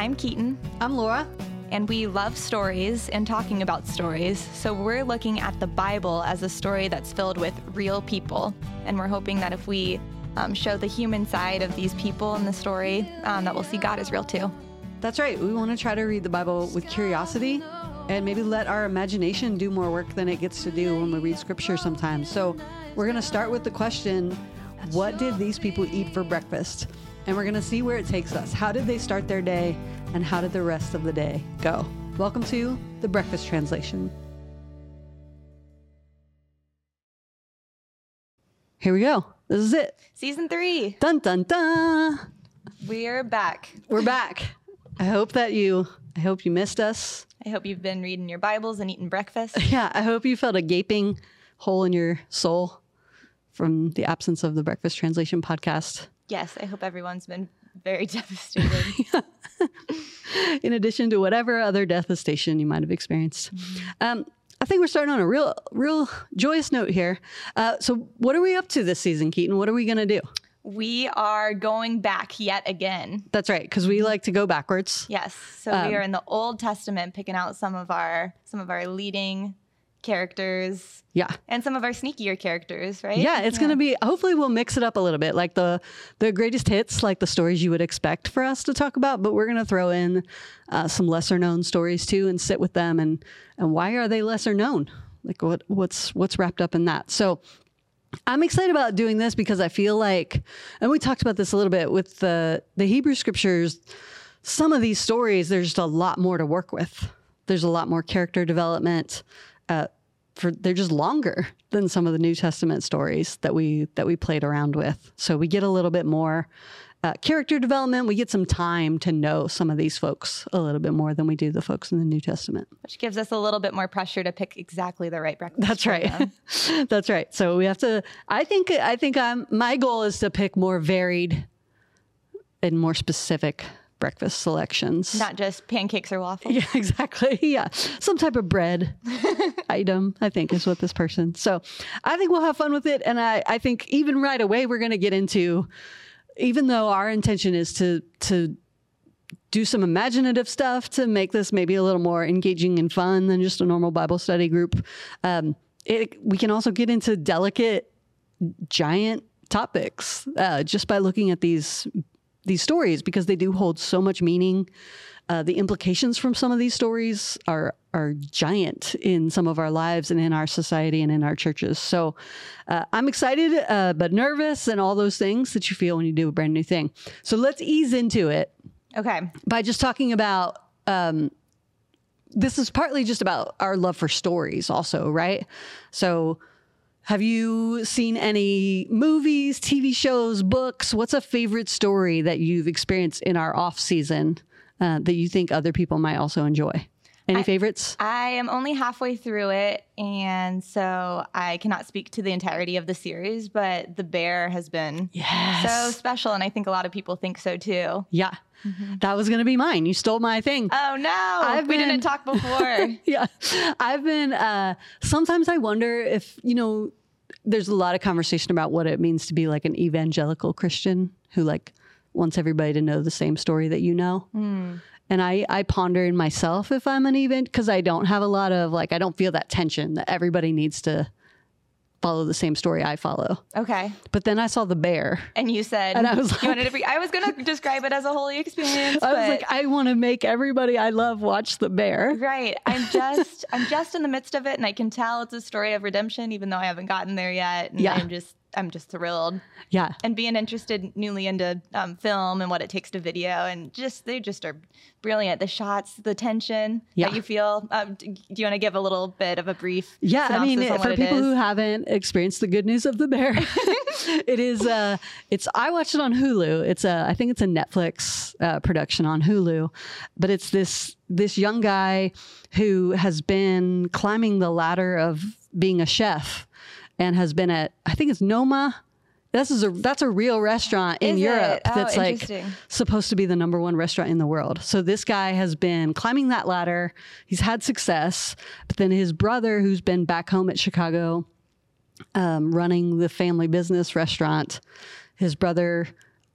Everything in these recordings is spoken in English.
I'm Keaton, I'm Laura. and we love stories and talking about stories. So we're looking at the Bible as a story that's filled with real people. And we're hoping that if we um, show the human side of these people in the story, um, that we'll see God is real too. That's right. We want to try to read the Bible with curiosity and maybe let our imagination do more work than it gets to do when we read scripture sometimes. So, we're going to start with the question What did these people eat for breakfast? And we're going to see where it takes us. How did they start their day? And how did the rest of the day go? Welcome to the Breakfast Translation. Here we go. This is it. Season three, Dun dun dun. we're back. We're back. I hope that you I hope you missed us. I hope you've been reading your Bibles and eating breakfast. Yeah, I hope you felt a gaping hole in your soul from the absence of the Breakfast Translation podcast. Yes, I hope everyone's been very devastated. In addition to whatever other devastation you might have experienced. Um, I think we're starting on a real, real joyous note here. Uh, so, what are we up to this season, Keaton? What are we going to do? we are going back yet again. That's right, because we like to go backwards. Yes. So Um, we are in the Old Testament picking out some of our some of our leading characters Yeah. and some of our sneakier characters, right? Yeah, it's gonna be. Hopefully, we'll mix it up a little bit, like the the greatest hits, like the stories you would expect for us to talk about. But we're gonna throw in uh, some lesser known stories too, and sit with them. And and why are they lesser known? Like what what's what's wrapped up in that? So. I'm excited about doing this because I feel like, and we talked about this a little bit with the the Hebrew scriptures. Some of these stories, there's just a lot more to work with. There's a lot more character development. Uh, for they're just longer than some of the New Testament stories that we that we played around with. So we get a little bit more uh, character development. We get some time to know some of these folks a little bit more than we do the folks in the New Testament. which gives us a little bit more pressure to pick exactly the right breakfast. That's right. That's right. So we have to. I think. I think. I'm. My goal is to pick more varied and more specific breakfast selections. Not just pancakes or waffles. Yeah, exactly. Yeah. Some type of bread item, I think, is what this person. So I think we'll have fun with it. And I, I think even right away, we're going to get into, even though our intention is to, to, do some imaginative stuff to make this maybe a little more engaging and fun than just a normal Bible study group. Um, it, we can also get into delicate, giant topics uh, just by looking at these these stories because they do hold so much meaning. Uh, the implications from some of these stories are are giant in some of our lives and in our society and in our churches. So uh, I'm excited, uh, but nervous, and all those things that you feel when you do a brand new thing. So let's ease into it Okay. by just talking about. Um, this is partly just about our love for stories, also, right? So. Have you seen any movies, TV shows, books? What's a favorite story that you've experienced in our off season uh, that you think other people might also enjoy? Any favorites? I am only halfway through it, and so I cannot speak to the entirety of the series, but The Bear has been Yes. so special, and I think a lot of people think so too. yeah, that was going to be mine. You stole my thing. Oh no, I've we been- didn't talk before. yeah. I've been, uh, sometimes I wonder if, you know, there's a lot of conversation about what it means to be like an evangelical Christian who like wants everybody to know the same story that you know. And I, I ponder in myself if I'm an event because I don't have a lot of like, I don't feel that tension that everybody needs to follow the same story I follow. okay, But then I saw the bear. and you said And I was you like- wanted to. Be, I was going to describe it as a holy experience. I was like, I want to make everybody I love watch the bear. Right. I'm just I'm just in the midst of it and I can tell it's a story of redemption even though I haven't gotten there yet. And Yeah. I'm just I'm just thrilled. Yeah. And being interested newly into um, film and what it takes to video and just they just are brilliant. The shots, the tension Yeah. that you feel. Um, do you want to give a little bit of a brief? Yeah, I mean, for people who haven't experienced the good news of the bear, it is. Uh, it's. I watched it on Hulu. It's a. I think it's a Netflix uh, production on Hulu, but it's this this young guy who has been climbing the ladder of being a chef, and has been at. I think it's Noma. This is a that's a real restaurant in Is? Europe Oh, that's like supposed to be the number one restaurant in the world. So this guy has been climbing that ladder. He's had success, but then his brother, who's been back home at Chicago, um, running the family business restaurant, his brother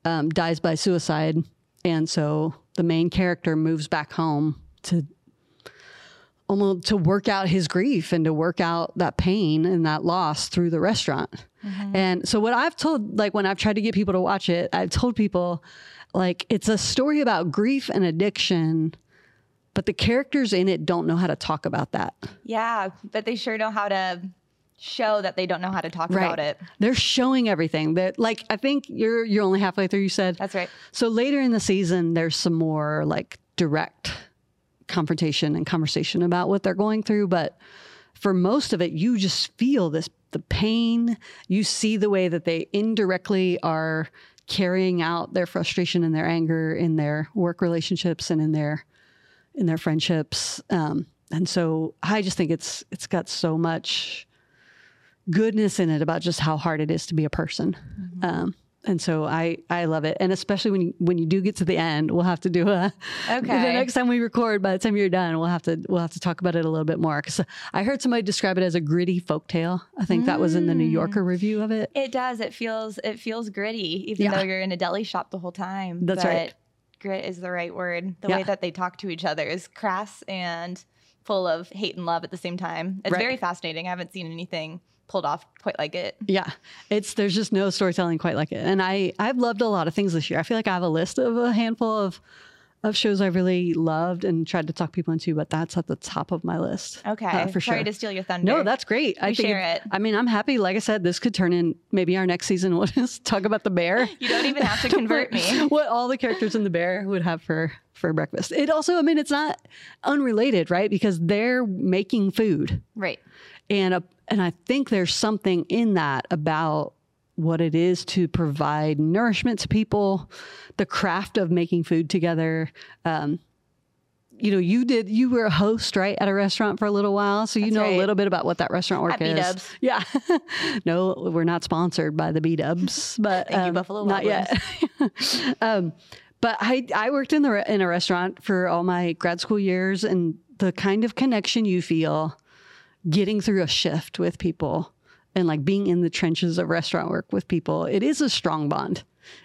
um, dies by suicide, and so the main character moves back home to almost to work out his grief and to work out that pain and that loss through the restaurant. Mm-hmm. And so what I've told like when I've tried to get people to watch it, I've told people like it's a story about grief and addiction, but the characters in it don't know how to talk about that. Yeah, but they sure know how to show that they don't know how to talk about it. They're showing everything. That like I think you're you're only halfway through. You said That's right. So later in the season, there's some more like direct confrontation and conversation about what they're going through. But for most of it, you just feel this the pain. You see the way that they indirectly are carrying out their frustration and their anger in their work relationships and in their in their friendships. Um, and so I just think it's it's got so much goodness in it about just how hard it is to be a person. Um, and so I, I love it. And especially when you, when you do get to the end, we'll have to do a, Okay. the next time we record, by the time you're done, we'll have to, we'll have to talk about it a little bit more. Cause I heard somebody describe it as a gritty folktale. I think that was in the New Yorker mm. review of it. It does. It feels it feels gritty, even Yeah. though you're in a deli shop the whole time. That's but right. Grit is the right word. The Yeah. way that they talk to each other is crass and full of hate and love at the same time. It's Right. very fascinating. I haven't seen anything pulled off quite like it. Yeah. It's, there's just no storytelling quite like it. And I, I've loved a lot of things this year. I feel like I have a list of a handful of, of shows I really loved and tried to talk people into, but that's at the top of my list. Okay. uh, for Sorry sure. to steal your thunder. No, that's great. I We think share it. I mean, I'm happy. Like I said, this could turn in maybe our next season. We'll just talk about the bear. you don't even have to convert me. what all the characters in the bear would have for for breakfast. It also, I mean, it's not unrelated, right? Because they're making food, Right. and a, and I think there's something in that about what it is to provide nourishment to people, the craft of making food together. Um, you know, you did. You were a host, right, at a restaurant for a little while, so you That's know a little bit about what that restaurant work At is. B-dubs. Yeah, no, we're not sponsored by the B Dubs, but Thank you, um, Buffalo Wild not yet. um, but I I worked in the re- in a restaurant for all my grad school years, and the kind of connection you feel getting through a shift with people and like being in the trenches of restaurant work with people, it is a strong bond.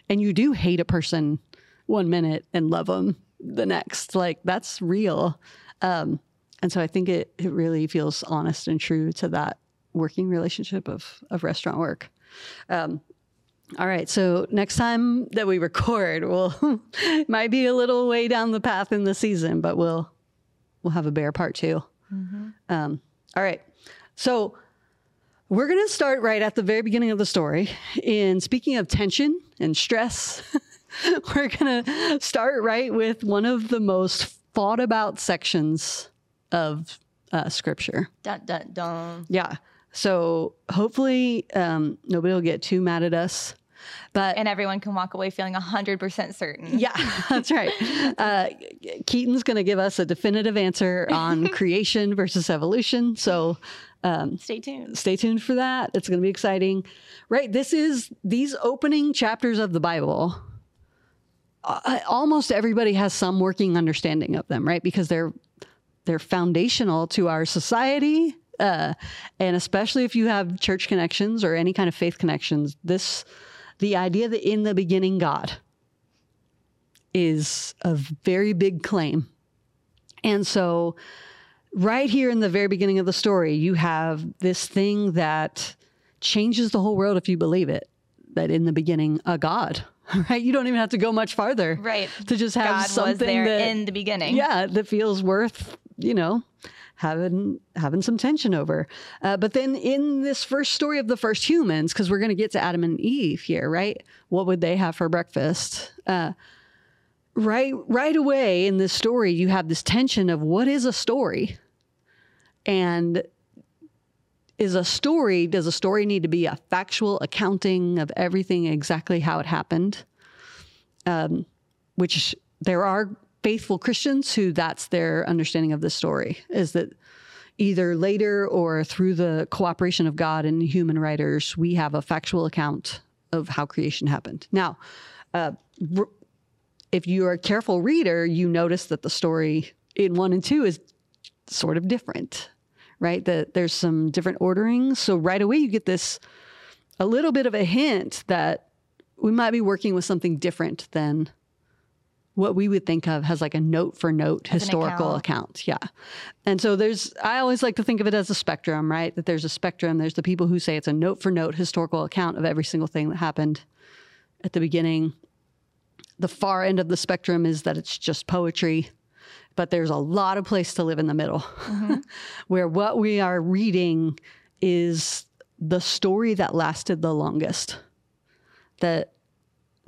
And you do hate a person one minute and love them the next. Like that's real. Um, and so I think it, it really feels honest and true to that working relationship of, of restaurant work. Um, all right. So next time that we record, we'll might be a little way down the path in the season, but we'll we'll have a bear part 2 Um, all right. So we're going to start right at the very beginning of the story. In speaking of tension and stress, we're going to start right with one of the most fought about sections of uh, scripture. Dun dun dun. Yeah. So hopefully um, nobody will get too mad at us. But And everyone can walk away feeling 100% certain. yeah, that's right. Uh, Keaton's going to give us a definitive answer on creation versus evolution. So Stay tuned. stay tuned for that. It's going to be exciting. Right. This is these opening chapters of the Bible. Uh, almost everybody has some working understanding of them, right? Because they're they're foundational to our society, uh, and especially if you have church connections or any kind of faith connections. This, the idea that in the beginning God is a very big claim, and so right here in the very beginning of the story, you have this thing that changes the whole world if you believe it. That in the beginning, a God, right? You don't even have to go much farther, Right. To just have God something was there that, in the beginning. yeah, that feels worth, you know, having having some tension over. Uh, but then in this first story of the first humans, because we're going to get to Adam and Eve here, right? What would they have for breakfast? Uh, right, right away in this story, you have this tension of what is a story, and is a story does a story need to be a factual accounting of everything exactly how it happened um, which there are faithful christians who that's their understanding of the story is that either later or through the cooperation of god and human writers we have a factual account of how creation happened now uh, if you're a careful reader you notice that the story in one and two is sort of different right? That there's some different orderings. So right away you get this a little bit of a hint that we might be working with something different than what we would think of as like a note for note historical account. Yeah. And so there's, I always like to think of it as a spectrum, right? That there's a spectrum. There's the people who say it's a note for note historical account of every single thing that happened at the beginning. The far end of the spectrum is that it's just poetry, but there's a lot of place to live in the middle mm-hmm. where what we are reading is the story that lasted the longest. That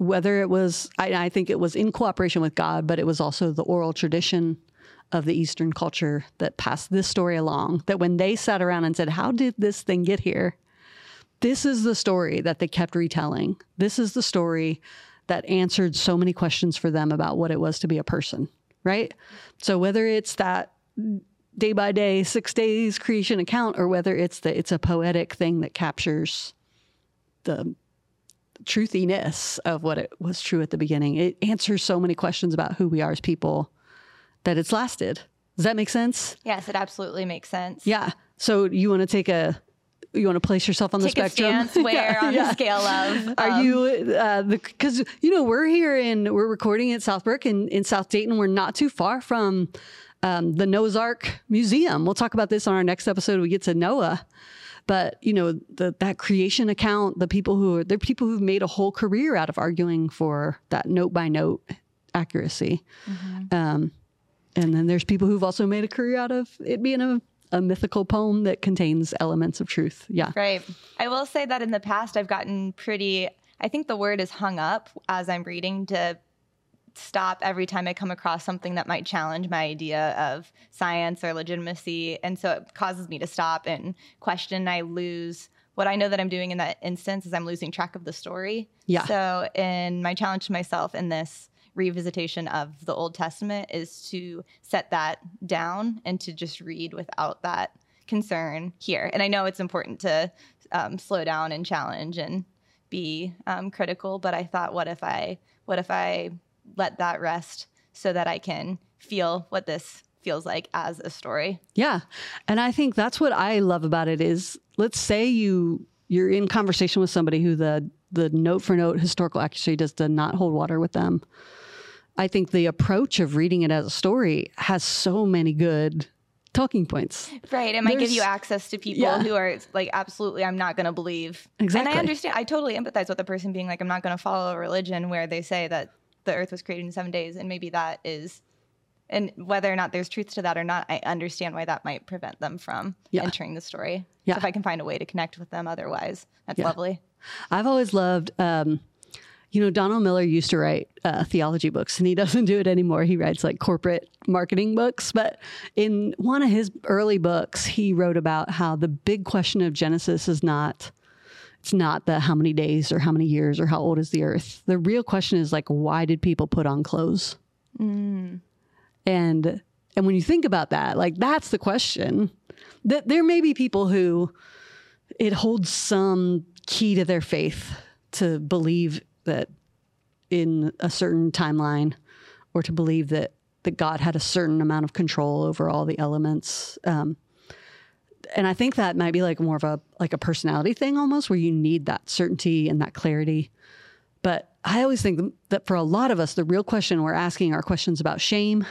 whether it was, I, I, think it was in cooperation with God, but it was also the oral tradition of the Eastern culture that passed this story along. That when they sat around and said, How did this thing get here? This is the story that they kept retelling. This is the story that answered so many questions for them about what it was to be a person, right? So whether it's that day by day, six days creation account, or whether it's that it's a poetic thing that captures the truthiness of what it was true at the beginning. It answers so many questions about who we are as people that it's lasted. Does that make sense? Yes, it absolutely makes sense. Yeah. So you want to take a you want to place yourself on Take the spectrum. Where yeah, on yeah. the scale of um, are you uh, the because you know we're here in we're recording at Southbrook in in South Dayton. We're not too far from um, the Noah's Ark Museum. We'll talk about this on our next episode. We get to Noah. But you know the, that creation account, the people who are, they're people who've made a whole career out of arguing for that note by note accuracy. Mm-hmm. Um, and then there's people who've also made a career out of it being a, a mythical poem that contains elements of truth. Yeah. Right. I will say that in the past, I've gotten pretty, I think the word is hung up as I'm reading to stop every time I come across something that might challenge my idea of science or legitimacy. And so it causes me to stop and question. I lose what I know that I'm doing in that instance is I'm losing track of the story. Yeah. So in my challenge to myself in this revisitation of the Old Testament is to set that down and to just read without that concern here. And I know it's important to um, slow down and challenge and be um, critical, but I thought, what if I, what if I let that rest so that I can feel what this feels like as a story. Yeah. And I think that's what I love about it is let's say you you're in conversation with somebody who the the note for note historical accuracy does, not hold water with them. I think the approach of reading it as a story has so many good talking points. Right. It might There's, give you access to people yeah. who are like, absolutely, I'm not going to believe. Exactly. And I understand, I totally empathize with the person being like, I'm not going to follow a religion where they say that the earth was created in seven days and maybe that is and whether or not there's truth to that or not i understand why that might prevent them from yeah. entering the story yeah. So if i can find a way to connect with them otherwise that's yeah. lovely i've always loved um, you know donald miller used to write uh, theology books and he doesn't do it anymore he writes like corporate marketing books but in one of his early books he wrote about how the big question of genesis is not it's not the how many days or how many years or how old is the earth. The real question is like, why did people put on clothes? Mm. And and when you think about that, like that's the question. That there may be people who it holds some key to their faith to believe that in a certain timeline or to believe that that God had a certain amount of control over all the elements. Um, and I think that might be like more of a like a personality thing almost where you need that certainty and that clarity. But I always think that for a lot of us, the real question we're asking are questions about shame.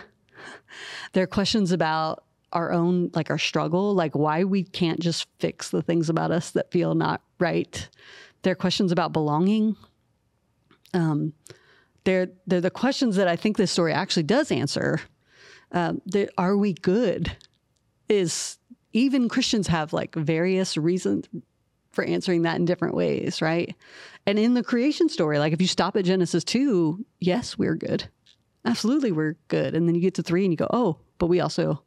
They're questions about our own, like our struggle, like why we can't just fix the things about us that feel not right. They're questions about belonging. Um, they're, they're the questions that I think this story actually does answer. Um, are we good? Is even Christians have like various reasons for answering that in different ways, right? And in the creation story, like if you stop at Genesis 2, yes, we're good. Absolutely, we're good. And then you get to 3 and you go, "Oh, but we also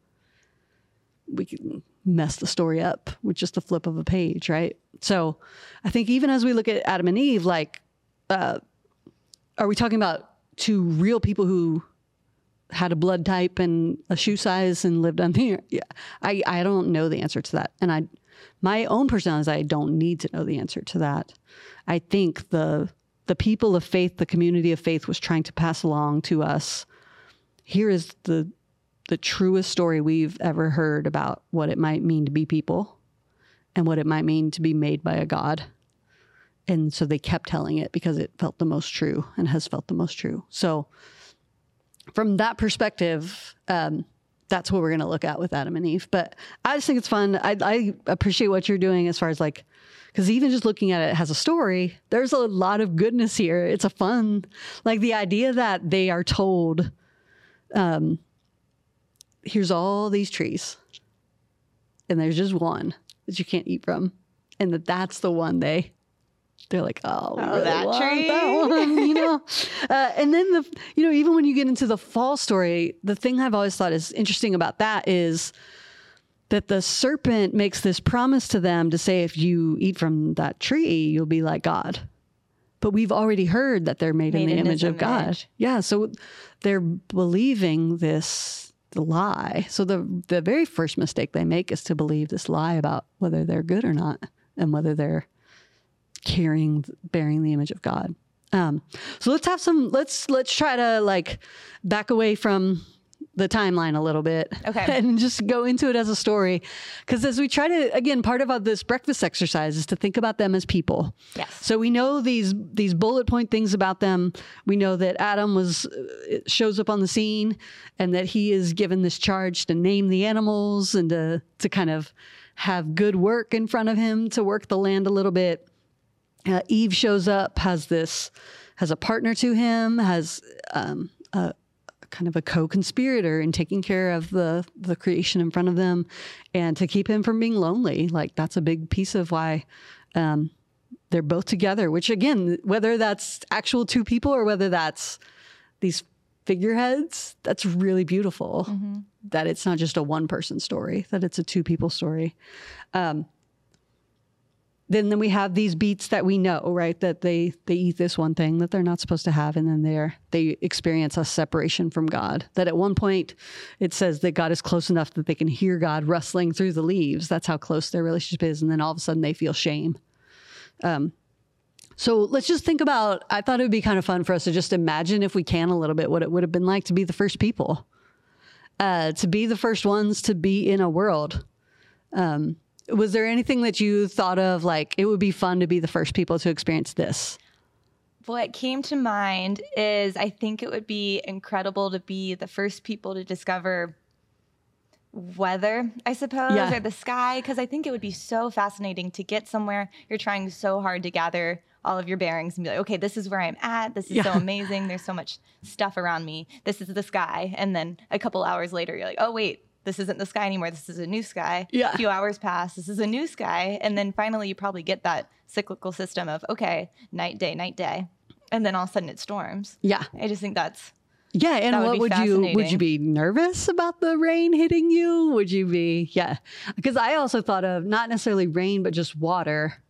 we can mess the story up with just a flip of a page, right?" So, I think even as we look at Adam and Eve, like uh, are we talking about two real people who had a blood type and a shoe size and lived on the yeah i i don't know the answer to that. And i my own personality is i don't need to know the answer to that. I think the the people of faith the community of faith was trying to pass along to us here is the the truest story we've ever heard about what it might mean to be people and what it might mean to be made by a god. And so they kept telling it because it felt the most true and has felt the most true. So from that perspective, um, that's what we're going to look at with Adam and Eve. But I just think it's fun. I, I appreciate what you're doing as far as like, because even just looking at it has a story, there's a lot of goodness here. It's a fun, like the idea that they are told, um, here's all these trees, and there's just one that you can't eat from, and that that's the one they they're like, oh, Oh, really that tree. that one, you know. uh, and then the, you know, even when you get into the fall story, the thing I've always thought is interesting about that is that the serpent makes this promise to them to say, if you eat from that tree, you'll be like God. But we've already heard that they're made, in the in image of God. Yeah, so they're believing this lie. So the the very first mistake they make is to believe this lie about whether they're good or not, and whether they're carrying bearing the image of god. Um, so let's have some let's let's try to like back away from the timeline a little bit Okay. and just go into it as a story. Because as we try to again part of this breakfast exercise is to think about them as people. Yes. so we know these these bullet point things about them. We know that adam was uh, shows up on the scene and that he is given this charge to name the animals and to to kind of have good work in front of him to work the land a little bit uh, Eve shows up, has this, has a partner to him, has um, a kind of a co-conspirator in taking care of the the creation in front of them, and to keep him from being lonely. Like that's a big piece of why um, they're both together. Which again, whether that's actual two people or whether that's these figureheads, that's really beautiful. That it's not just a one person story; that it's a two people story then then we have these beats that we know right? That they they eat this one thing that they're not supposed to have and then they're they experience a separation from god. That at one point it says that god is close enough that they can hear god rustling through the leaves. That's how close their relationship is and then all of a sudden they feel shame. Um, so let's just think about i thought it would be kind of fun for us to just imagine if we can a little bit what it would have been like to be the first people uh, to be the first ones to be in a world was there anything that you thought of like it would be fun to be the first people to experience this? What came to mind is I think it would be incredible to be the first people to discover weather, I suppose, Yeah. or the sky, because I think it would be so fascinating to get somewhere. You're trying so hard to gather all of your bearings and be like, okay, this is where I'm at. This is so amazing. There's so much stuff around me. This is the sky. And then a couple hours later, you're like, oh, wait. This isn't the sky anymore. This is a new sky. Yeah. A few hours pass. This is a new sky. And then finally, you probably get that cyclical system of, okay, night, day, night, day. And then all of a sudden it storms. Yeah. I just think that's Yeah, and That would what would you would you be nervous about the rain hitting you? Would you be yeah? Because I also thought of not necessarily rain but just water.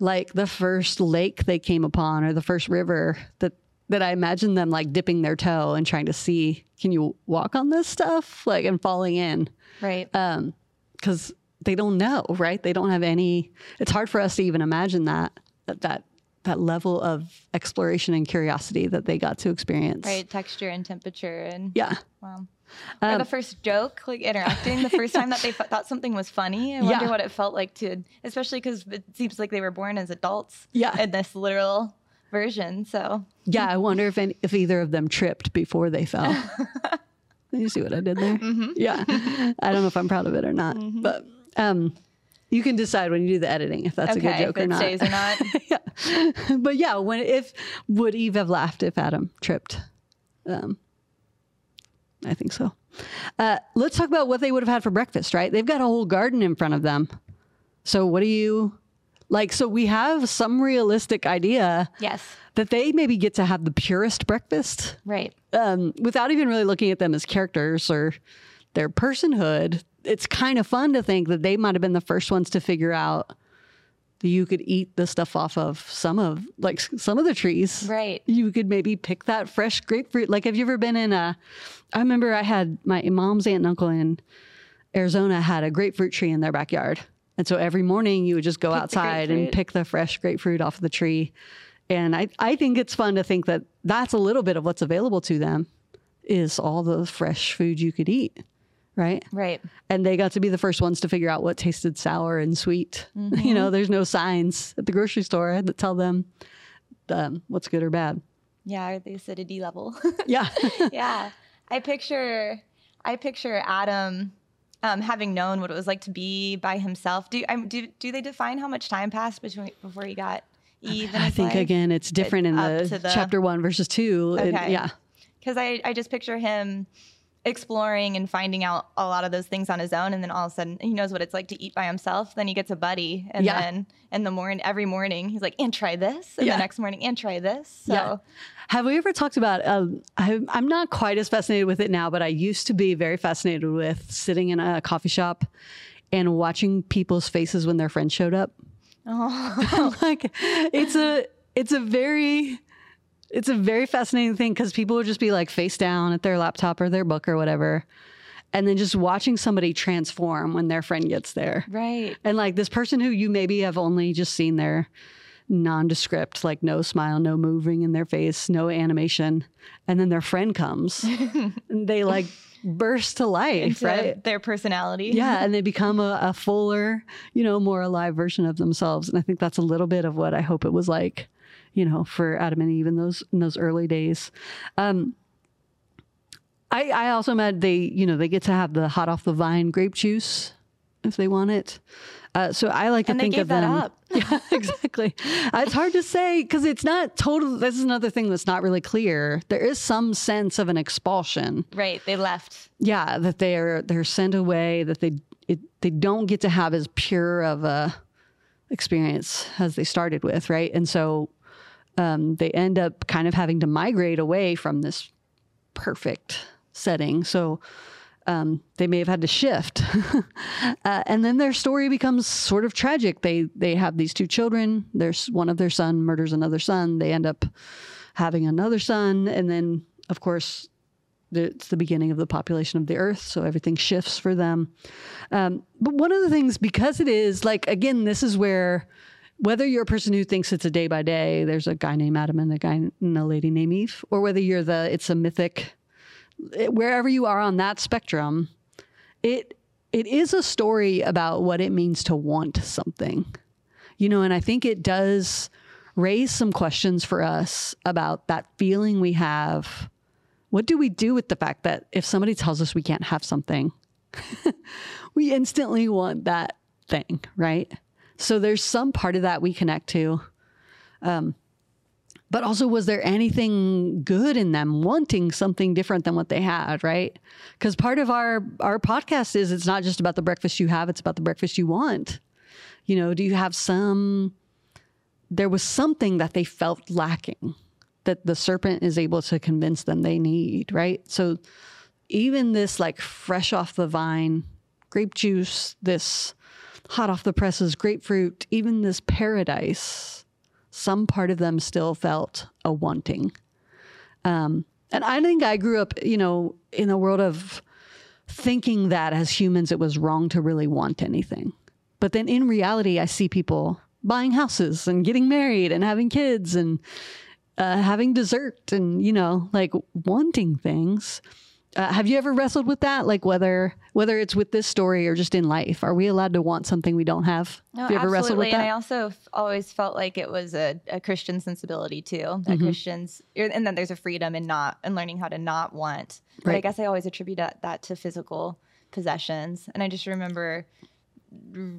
Like the first lake they came upon or the first river that that I imagine them like dipping their toe and trying to see can you walk on this stuff like and falling in. right. because they don't know, right? They don't have any. It's hard for us to even imagine that that that, that level of exploration and curiosity that they got to experience. right. Texture and temperature. And Yeah. wow. or Um, the first joke, like interacting, the first time that they f- thought something was funny. I wonder Yeah. what it felt like to, especially because it seems like they were born as adults. Yeah. In this literal version. So Yeah. I wonder if any, if either of them tripped before they fell. you see what I did there? Mm-hmm. Yeah. I don't know if I'm proud of it or not, but um, you can decide when you do the editing if that's a good joke or not. stays or not. yeah. But yeah, when if would Eve have laughed if Adam tripped? Um, I think so. Uh, let's talk about what they would have had for breakfast. Right? They've got a whole garden in front of them. So what do you like? So we have some realistic idea yes. that they maybe get to have the purest breakfast Right. um, without even really looking at them as characters or their personhood. It's kind of fun to think that they might have been the first ones to figure out that you could eat the stuff off of some of like some of the trees. Right. You could maybe pick that fresh grapefruit. Like, have you ever been in a? I remember I had my mom's aunt and uncle in Arizona had a grapefruit tree in their backyard, and so every morning you would just go Pick outside and pick the fresh grapefruit off of the tree. And I, I think it's fun to think that that's a little bit of what's available to them is all the fresh food you could eat, right? Right. And they got to be the first ones to figure out what tasted sour and sweet. You know, there's no signs at the grocery store that tell them um, what's good or bad. Yeah. The acidity level. Yeah. yeah. I picture, I picture Adam um, having known what it was like to be by himself. Do um, do do they define how much time passed between before he got Eve? I think life? again, it's different in the, the, chapter one verses two. Okay. It, yeah, because I I just picture him exploring and finding out a lot of those things on his own and then all of a sudden he knows what it's like to eat by himself then he gets a buddy and Yeah. then in the morning every morning he's like and try this and Yeah. the next morning and try this so Yeah. Have we ever talked about? Um, I, I'm not quite as fascinated with it now, but I used to be very fascinated with sitting in a coffee shop and watching people's faces when their friends showed up. Oh. like it's a it's a very it's a very fascinating thing because people would just be like face down at their laptop or their book or whatever, and then just watching somebody transform when their friend gets there. right And like this person who you maybe have only just seen their nondescript, like no smile, no moving in their face, no animation. And then their friend comes and they like burst to life, into right? their personality Yeah. And they become a, a fuller, you know, more alive version of themselves. And I think that's a little bit of what I hope it was like, you know, for Adam and Eve in those in those early days. Um I, I also met they, you know, they get to have the hot off the vine grape juice if they want it. Uh, so I like to And they think gave of that them. up. Yeah, exactly. Uh, it's hard to say because it's not total. This is another thing that's not really clear. There is some sense of an expulsion. right they left Yeah, that they are they're sent away. That they it, they don't get to have as pure of a experience as they started with, right? And so um, they end up kind of having to migrate away from this perfect setting. So um, they may have had to shift, uh, and then their story becomes sort of tragic. They they have these two children. There's one of their son murders another son. They end up having another son, and then of course it's the beginning of the population of the earth, so everything shifts for them. Um, but one of the things, because it is like again, this is where whether you're a person who thinks it's a day by day, there's a guy named Adam and a guy and a lady named Eve, or whether you're the it's a mythic, wherever you are on that spectrum, it it is a story about what it means to want something, you know, and I think it does raise some questions for us about that feeling we have. What do we do with the fact that if somebody tells us we can't have something, we instantly want that thing, right? So there's some part of that we connect to. Um, but also, was there anything good in them wanting something different than what they had, right? Because part of our our podcast is it's not just about the breakfast you have; it's about the breakfast you want. You know, do you have some? There was something that they felt lacking that the serpent is able to convince them they need, right? So even this like fresh off the vine grape juice, this hot off the presses grapefruit, even this paradise, some part of them still felt a wanting. Um, and I think I grew up, you know, in a world of thinking that as humans it was wrong to really want anything. But then in reality, I see people buying houses and getting married and having kids and uh, having dessert and you know like wanting things uh, have you ever wrestled with that like whether whether it's with this story or just in life are we allowed to want something we don't have No, have you ever wrestled with absolutely. And I also f- always felt like it was a, a Christian sensibility too. Mm-hmm. That Christians, er, and then there's a freedom in not and learning how to not want. But I guess I always attribute that, that to physical possessions. And I just remember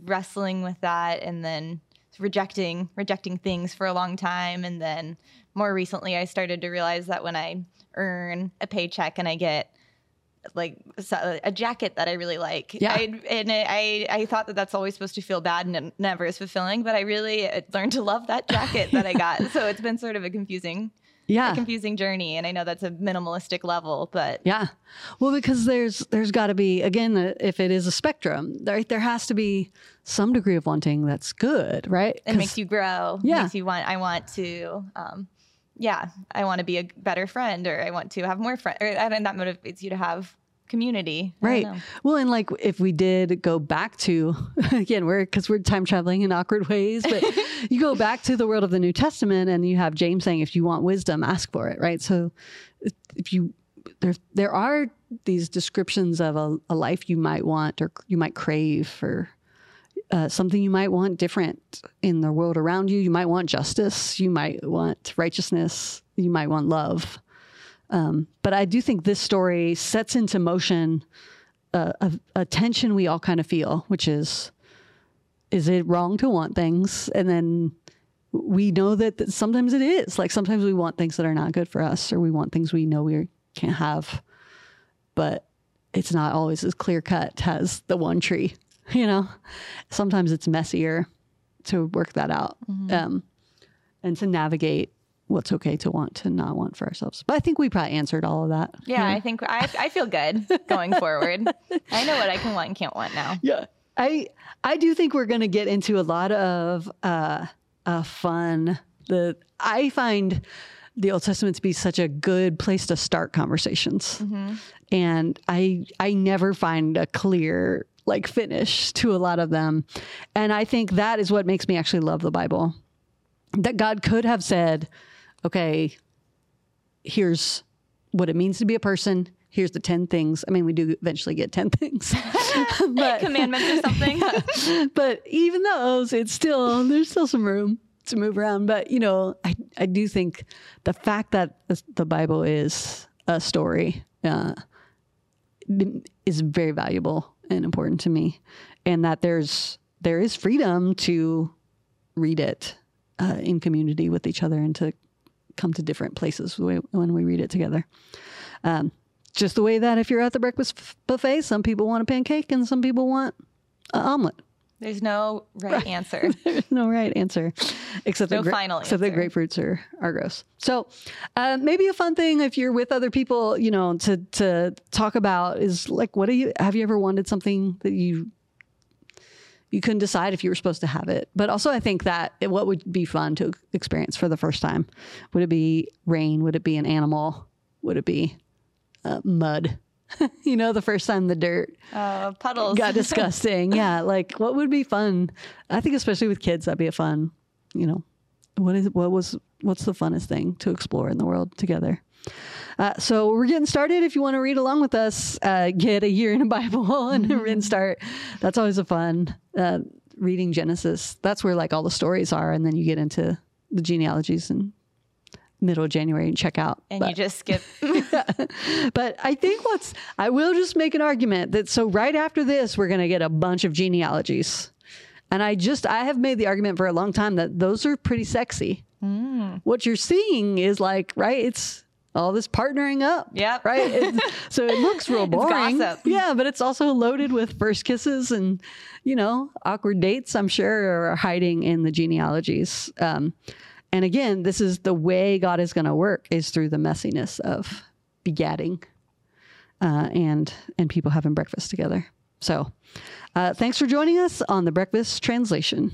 wrestling with that and then rejecting rejecting things for a long time and then more recently I started to realize that when I earn a paycheck and I get like a jacket that I really like. Yeah. I, and I, I thought that that's always supposed to feel bad and never is fulfilling, but I really uh, learned to love that jacket that I got. So it's been sort of a confusing, yeah a confusing journey. And I know that's a minimalistic level, but yeah well because there's there's got to be again uh, if it is a spectrum there there has to be some degree of wanting that's good right it makes you grow. Yeah. Makes you want, I want to, um, yeah, I want to be a better friend or I want to have more friends. And that motivates you to have community. I Right. Well, and like if we did go back to again, we're because we're time traveling in awkward ways, but you go back to the world of the New Testament and you have James saying, if you want wisdom, ask for it, right? So if- you there there are these descriptions of a, a life you might want or you might crave or uh, something you might want different in the world around you. You might want justice. You might want righteousness. You might want love. Um, but I do think this story sets into motion a, a, a tension we all kind of feel, which is is it wrong to want things? And then we know that, that sometimes it is. Like sometimes we want things that are not good for us, or we want things we know we can't have. But it's not always as clear cut as the one tree, you know? Sometimes it's messier to work that out um, and to navigate what's okay to want to not want for ourselves. But I think we probably answered all of that. Yeah, I think I, I feel good going forward. I know what I can want and can't want now. Yeah. I I do think we're going to get into a lot of uh, uh, fun. The I find the Old Testament to be such a good place to start conversations, and I I never find a clear like finish to a lot of them, and I think that is what makes me actually love the Bible. That God could have said, "Okay, here's what it means to be a person." Here's the 10 things. I mean, we do eventually get 10 things. but Commandments or something. but even those, it's still there's still some room to move around. But you know, I I do think the fact that the Bible is a story uh, is very valuable and important to me, and that there's there is freedom to read it uh, in community with each other and to come to different places when we read it together. Um, just the way that if you're at the breakfast buffet, some people want a pancake and some people want an omelet. There's no right, answer. There's no right answer, except No that final except answer. grapefruits are are gross. So uh, maybe a fun thing if you're with other people, you know, to to talk about is like, what do you have you ever wanted something that you you couldn't decide if you were supposed to have it. But also, I think that it- what would be fun to experience for the first time? Would it be rain? Would it be an animal? Would it be uh, mud? you know, the first time the dirt Uh, puddles. got disgusting. yeah, like what would be fun? I think especially with kids, that'd be a fun. You know, what is what was what's the funnest thing to explore in the world together? Uh, so we're getting started. If you want to read along with us, uh, get a year in a Bible and, and start. That's always a fun uh, reading Genesis. That's where like all the stories are, and then you get into the genealogies and middle of January and check out. and But- you just skip. but I think what's, I will just make an argument that so right after this, we're going to get a bunch of genealogies. And I just, I have made the argument for a long time that those are pretty sexy. What you're seeing is like, right? It's all this partnering up. Yep. Right. It's- so it looks real boring. Yeah. But it's also loaded with first kisses and, you know, awkward dates, I'm sure, are hiding in the genealogies. Um, and again, this is the way God is going to work is through the messiness of begatting uh, and and people having breakfast together. So, uh, thanks for joining us on the Breakfast Translation.